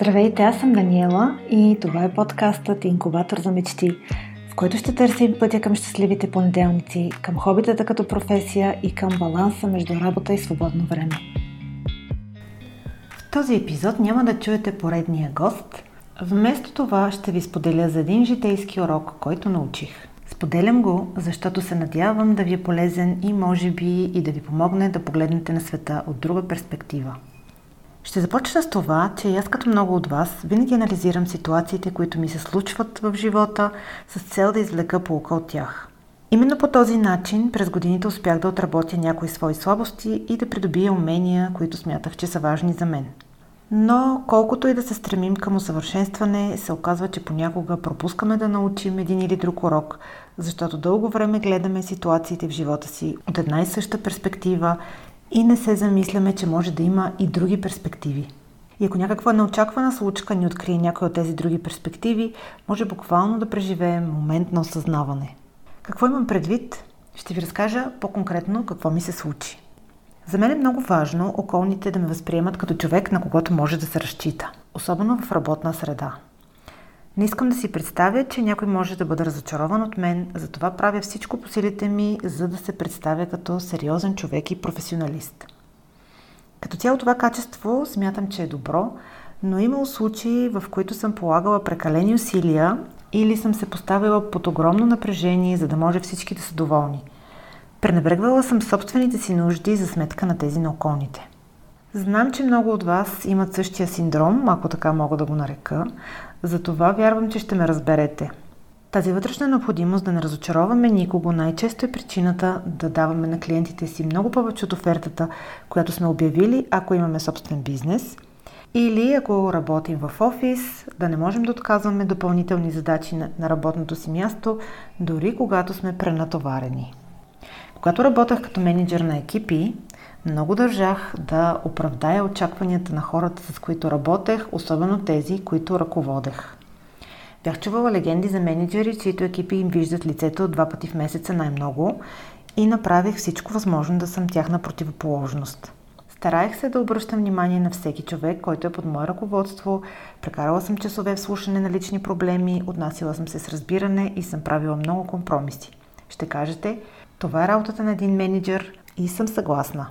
Здравейте, аз съм Даниела и това е подкастът Инкубатор за мечти, в който ще търсим пътя към щастливите понеделници, към хобитата като професия и към баланса между работа и свободно време. В този епизод няма да чуете поредния гост. Вместо това ще ви споделя за един житейски урок, който научих. Споделям го, защото се надявам да ви е полезен и може би и да ви помогне да погледнете на света от друга перспектива – ще започна с това, че аз като много от вас винаги анализирам ситуациите, които ми се случват в живота с цел да извлека полука от тях. Именно по този начин през годините успях да отработя някои свои слабости и да придобия умения, които смятах, че са важни за мен. Но колкото и да се стремим към усъвършенстване, се оказва, че понякога пропускаме да научим един или друг урок, защото дълго време гледаме ситуациите в живота си от една и съща перспектива и не се замисляме, че може да има и други перспективи. И ако някаква неочаквана случка ни открие някой от тези други перспективи, може буквално да преживеем момент на осъзнаване. Какво имам предвид? Ще ви разкажа по-конкретно какво ми се случи. За мен е много важно околните да ме възприемат като човек, на когото може да се разчита, особено в работна среда. Не искам да си представя, че някой може да бъде разочарован от мен, затова правя всичко по силите ми, за да се представя като сериозен човек и професионалист. Като цяло това качество смятам, че е добро, но имало случаи, в които съм полагала прекалени усилия или съм се поставила под огромно напрежение, за да може всички да са доволни. Пренебрегвала съм собствените си нужди за сметка на тези на околните. Знам, че много от вас имат същия синдром, ако така мога да го нарека, затова вярвам, че ще ме разберете. Тази вътрешна необходимост да не разочароваме никого най-често е причината да даваме на клиентите си много повече от офертата, която сме обявили, ако имаме собствен бизнес. Или ако работим в офис, да не можем да отказваме допълнителни задачи на работното си място, дори когато сме пренатоварени. Когато работех като менеджер на екипи, много държах да оправдая очакванията на хората, с които работех, особено тези, които ръководех. Бях чувала легенди за менеджери, чието екипи им виждат лицето два пъти в месеца най-много и направих всичко възможно да съм тяхна противоположност. Стараех се да обръщам внимание на всеки човек, който е под мое ръководство, прекарала съм часове в слушане на лични проблеми, отнасила съм се с разбиране и съм правила много компромиси. Ще кажете, това е работата на един менеджер и съм съгласна.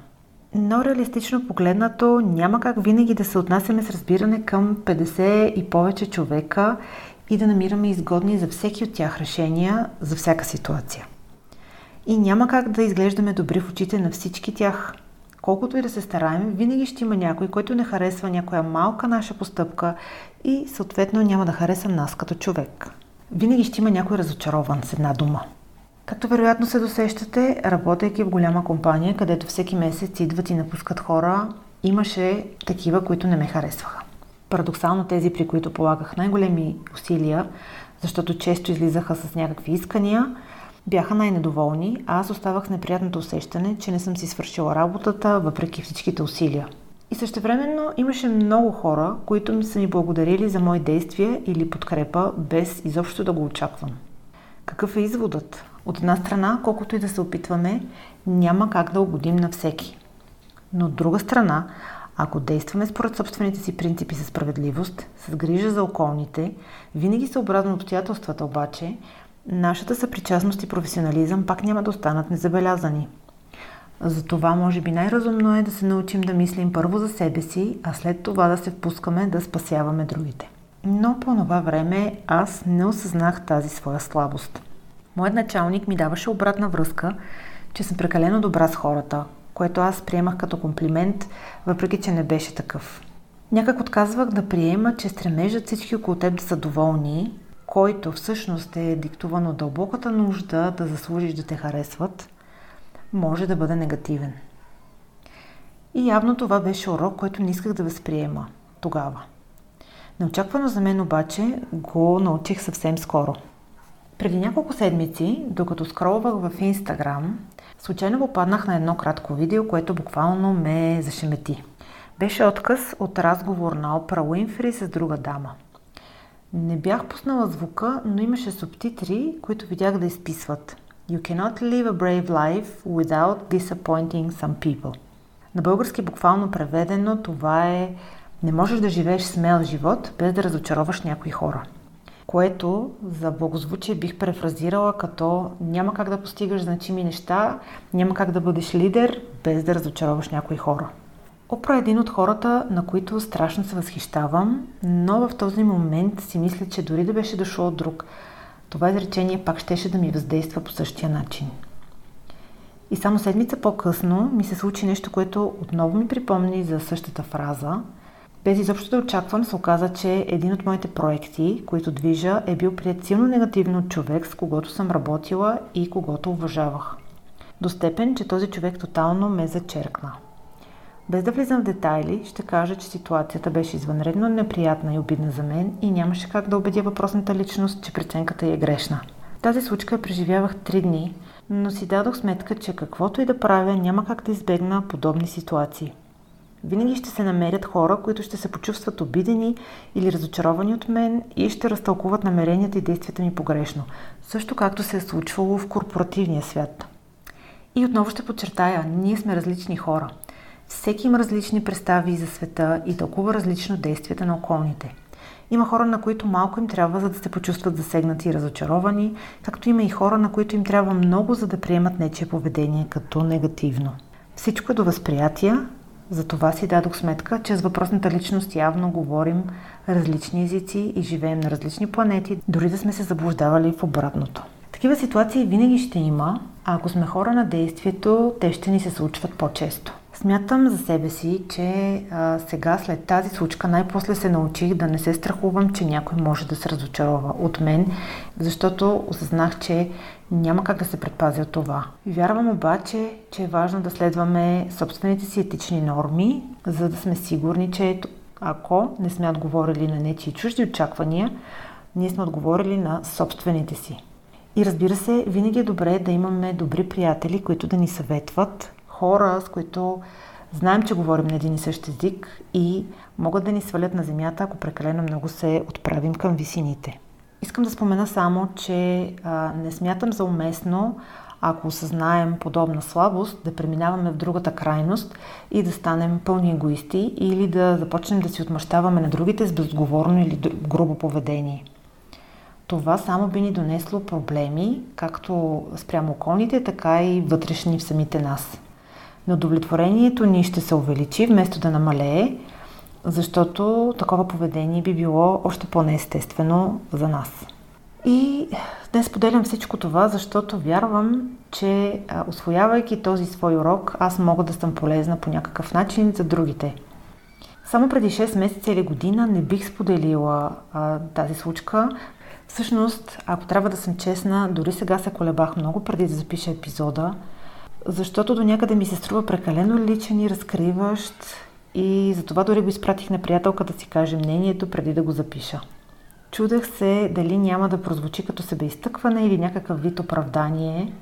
Но реалистично погледнато няма как винаги да се отнасяме с разбиране към 50 и повече човека и да намираме изгодни за всеки от тях решения за всяка ситуация. И няма как да изглеждаме добри в очите на всички тях. Колкото и да се стараем, винаги ще има някой, който не харесва някоя малка наша постъпка и съответно няма да хареса нас като човек. Винаги ще има някой разочарован с една дума. Както вероятно се досещате, работейки в голяма компания, където всеки месец идват и напускат хора, имаше такива, които не ме харесваха. Парадоксално тези, при които полагах най-големи усилия, защото често излизаха с някакви искания, бяха най-недоволни, а аз оставах с неприятното усещане, че не съм си свършила работата, въпреки всичките усилия. И същевременно имаше много хора, които ми са ми благодарили за мои действия или подкрепа, без изобщо да го очаквам. Какъв е изводът? От една страна, колкото и да се опитваме, няма как да угодим на всеки. Но от друга страна, ако действаме според собствените си принципи за справедливост, с грижа за околните, винаги съобразно обстоятелствата обаче, нашата съпричастност и професионализъм пак няма да останат незабелязани. Затова може би най-разумно е да се научим да мислим първо за себе си, а след това да се впускаме да спасяваме другите. Но по това време аз не осъзнах тази своя слабост. Моят началник ми даваше обратна връзка, че съм прекалено добра с хората, което аз приемах като комплимент, въпреки че не беше такъв. Някак отказвах да приема, че стремежът всички около теб да са доволни, който всъщност е диктуван от дълбоката нужда да заслужиш да те харесват, може да бъде негативен. И явно това беше урок, който не исках да възприема тогава. Неочаквано за мен обаче го научих съвсем скоро – преди няколко седмици, докато скролвах в Инстаграм, случайно попаднах на едно кратко видео, което буквално ме зашемети. Беше отказ от разговор на Опра Уинфри с друга дама. Не бях пуснала звука, но имаше субтитри, които видях да изписват. You cannot live a brave life without disappointing some people. На български буквално преведено това е Не можеш да живееш смел живот, без да разочароваш някои хора. Което за благозвучие бих префразирала като няма как да постигаш значими неща, няма как да бъдеш лидер, без да разочароваш някои хора. Опра е един от хората, на които страшно се възхищавам, но в този момент си мисля, че дори да беше дошло от друг, това изречение пак щеше да ми въздейства по същия начин. И само седмица по-късно ми се случи нещо, което отново ми припомни за същата фраза. Без изобщо да очаквам, се оказа, че един от моите проекти, които движа, е бил прият силно негативно от човек, с когото съм работила и когото уважавах. До степен, че този човек тотално ме зачеркна. Без да влизам в детайли, ще кажа, че ситуацията беше извънредно неприятна и обидна за мен и нямаше как да убедя въпросната личност, че преценката е грешна. Тази случка преживявах три дни, но си дадох сметка, че каквото и да правя, няма как да избегна подобни ситуации. Винаги ще се намерят хора, които ще се почувстват обидени или разочаровани от мен и ще разтълкуват намеренията и действията ми погрешно, също както се е случвало в корпоративния свят. И отново ще подчертая, ние сме различни хора – всеки има различни представи за света и толкова различно действията на околните. Има хора, на които малко им трябва, за да се почувстват засегнати и разочаровани, както има и хора, на които им трябва много, за да приемат нечие поведение като негативно. Всичко е до възприятия, за това си дадох сметка, че с въпросната личност явно говорим различни езици и живеем на различни планети, дори да сме се заблуждавали в обратното. Такива ситуации винаги ще има, а ако сме хора на действието, те ще ни се случват по-често. Смятам за себе си, че а, сега след тази случка най-после се научих да не се страхувам, че някой може да се разочарова от мен, защото осъзнах, че няма как да се предпазя от това. Вярвам обаче, че е важно да следваме собствените си етични норми, за да сме сигурни, че ако не сме отговорили на нечи чужди очаквания, ние сме отговорили на собствените си. И разбира се, винаги е добре да имаме добри приятели, които да ни съветват, хора, с които знаем, че говорим на един и същ език и могат да ни свалят на земята, ако прекалено много се отправим към висините. Искам да спомена само, че а, не смятам за уместно, ако осъзнаем подобна слабост, да преминаваме в другата крайност и да станем пълни егоисти или да започнем да си отмъщаваме на другите с безговорно или грубо поведение. Това само би ни донесло проблеми, както спрямо околните, така и вътрешни в самите нас но удовлетворението ни ще се увеличи вместо да намалее, защото такова поведение би било още по-неестествено за нас. И днес поделям всичко това, защото вярвам, че освоявайки този свой урок, аз мога да съм полезна по някакъв начин за другите. Само преди 6 месеца или година не бих споделила а, тази случка. Всъщност, ако трябва да съм честна, дори сега се колебах много преди да запиша епизода, защото до някъде ми се струва прекалено личен и разкриващ и затова дори го изпратих на приятелка да си каже мнението преди да го запиша. Чудех се дали няма да прозвучи като себеизтъкване или някакъв вид оправдание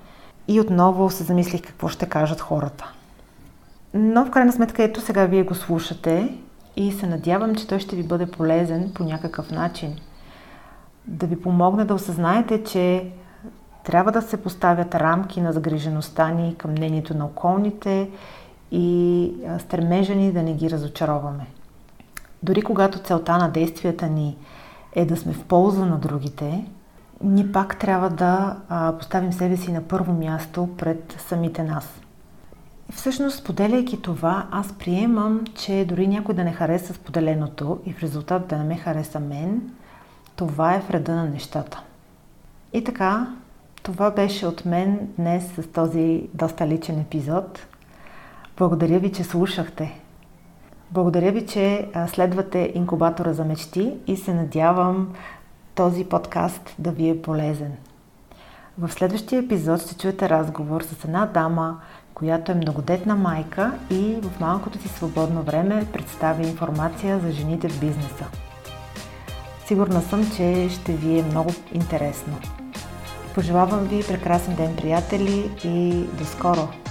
и отново се замислих какво ще кажат хората. Но в крайна сметка ето сега вие го слушате и се надявам, че той ще ви бъде полезен по някакъв начин. Да ви помогне да осъзнаете, че трябва да се поставят рамки на загрижеността ни към мнението на околните и стремежа ни да не ги разочароваме. Дори когато целта на действията ни е да сме в полза на другите, ние пак трябва да поставим себе си на първо място пред самите нас. Всъщност, споделяйки това, аз приемам, че дори някой да не хареса споделеното и в резултат да не ме хареса мен, това е вреда на нещата. И така, това беше от мен днес с този доста личен епизод. Благодаря ви, че слушахте. Благодаря ви, че следвате инкубатора за мечти и се надявам този подкаст да ви е полезен. В следващия епизод ще чуете разговор с една дама, която е многодетна майка и в малкото си свободно време представя информация за жените в бизнеса. Сигурна съм, че ще ви е много интересно. Пожелавам ви прекрасен ден, приятели, и до скоро!